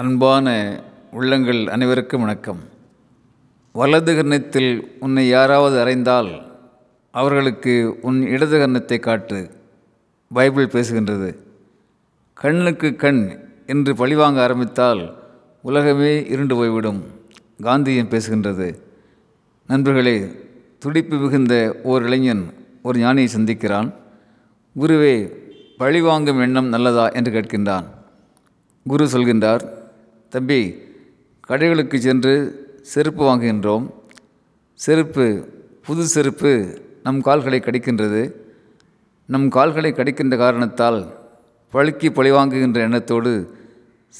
அன்பான உள்ளங்கள் அனைவருக்கும் வணக்கம். வலது கர்ணத்தில் உன்னை யாராவது அறைந்தால் அவர்களுக்கு உன் இடது கர்ணத்தை காட்டு. பைபிள் பேசுகின்றது. கண்ணுக்கு கண் என்று பழிவாங்க ஆரம்பித்தால் உலகமே இருண்டு போய்விடும் காந்தியம் பேசுகின்றது. நண்பர்களே துடிப்பு மிகுந்த ஓர் இளைஞன் ஒரு ஞானியை சந்திக்கிறான். குருவே பழிவாங்கும் எண்ணம் நல்லதா என்று கேட்கின்றான். குரு சொல்கின்றார் தம்பி கடைகளுக்கு சென்று செருப்பு வாங்குகின்றோம். செருப்பு புது செருப்பு நம் கால்களை கடிக்கின்றது. நம் கால்களை கடிக்கின்ற காரணத்தால் பழுக்கி பழிவாங்குகின்ற எண்ணத்தோடு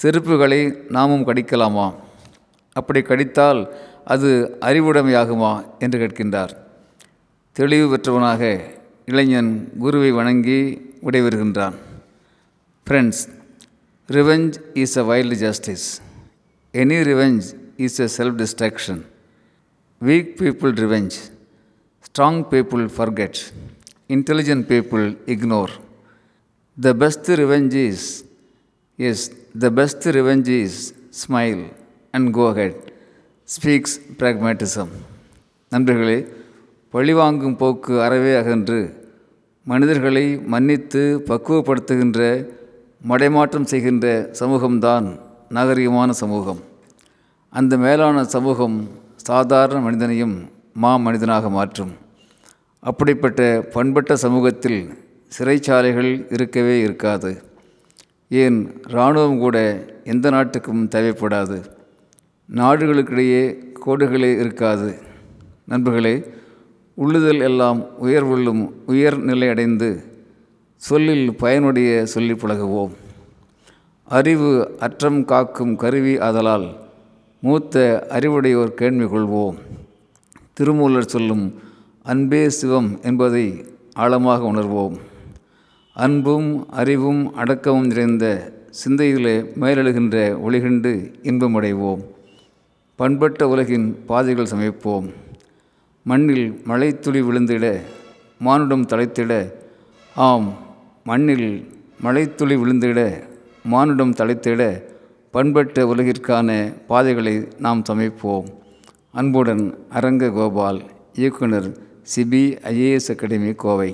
செருப்புகளை நாமும் கடிக்கலாமா? அப்படி கடித்தால் அது அறிவுடைமையாகுமா? என்று கேட்கின்றார். தெளிவு பெற்றவனாக இளைஞன் குருவை வணங்கி விடைபெறுகின்றான். Friends revenge is a wild justice any revenge is a self destruction weak people revenge strong people forget intelligent people ignore the best revenge is is the best revenge is smile and go ahead speaks pragmatism நண்பர்களே பழிவாங்கும் போக்கு அறவே அகன்று. மனிதர்களை மன்னித்து பக்குவப்படுத்துகின்ற மடைமாற்றம் செய்கின்ற சமூகம்தான் நாகரிகமான சமூகம். அந்த மேலான சமூகம் சாதாரண மனிதனையும் மா மனிதனாக மாற்றும். அப்படிப்பட்ட பண்பட்ட சமூகத்தில் சிறைச்சாலைகள் இருக்கவே இருக்காது. ஏன்? இராணுவம் கூட எந்த நாட்டுக்கும் தேவைப்படாது. நாடுகளுக்கிடையே கோடுகளே இருக்காது. நண்பர்களே உள்ளுதல் எல்லாம் உயர்வுள்ளும் உயர் நிலை அடைந்து சொல்லில் பயனுடைய சொல்லி பழகுவோம் அறிவு அற்றம் காக்கும் கருவி ஆதலால் மூத்த அறிவுடையோர் கேள்வி கொள்வோம். திருமூலர் சொல்லும் அன்பே சிவம் என்பதை ஆழமாக உணர்வோம். அன்பும் அறிவும் அடக்கமும் நிறைந்த சிந்தையிலே மேலெழுகின்ற ஒளிகண்டு இன்பமடைவோம் பண்பட்ட உலகின் பாதைகள் சமைப்போம். மண்ணில் மழைத்துளி விழுந்திட மானுடம் தலைத்திட ஆம் மண்ணில் மழைத்துளி விழுந்திட மானுடம் தலைத்திட பண்பட்ட உலகிற்கான பாதைகளை நாம் சமைப்போம். அன்புடன் அரங்க கோபால் இயக்குனர் சிபிஐஏஎஸ் அகாடமி கோவை.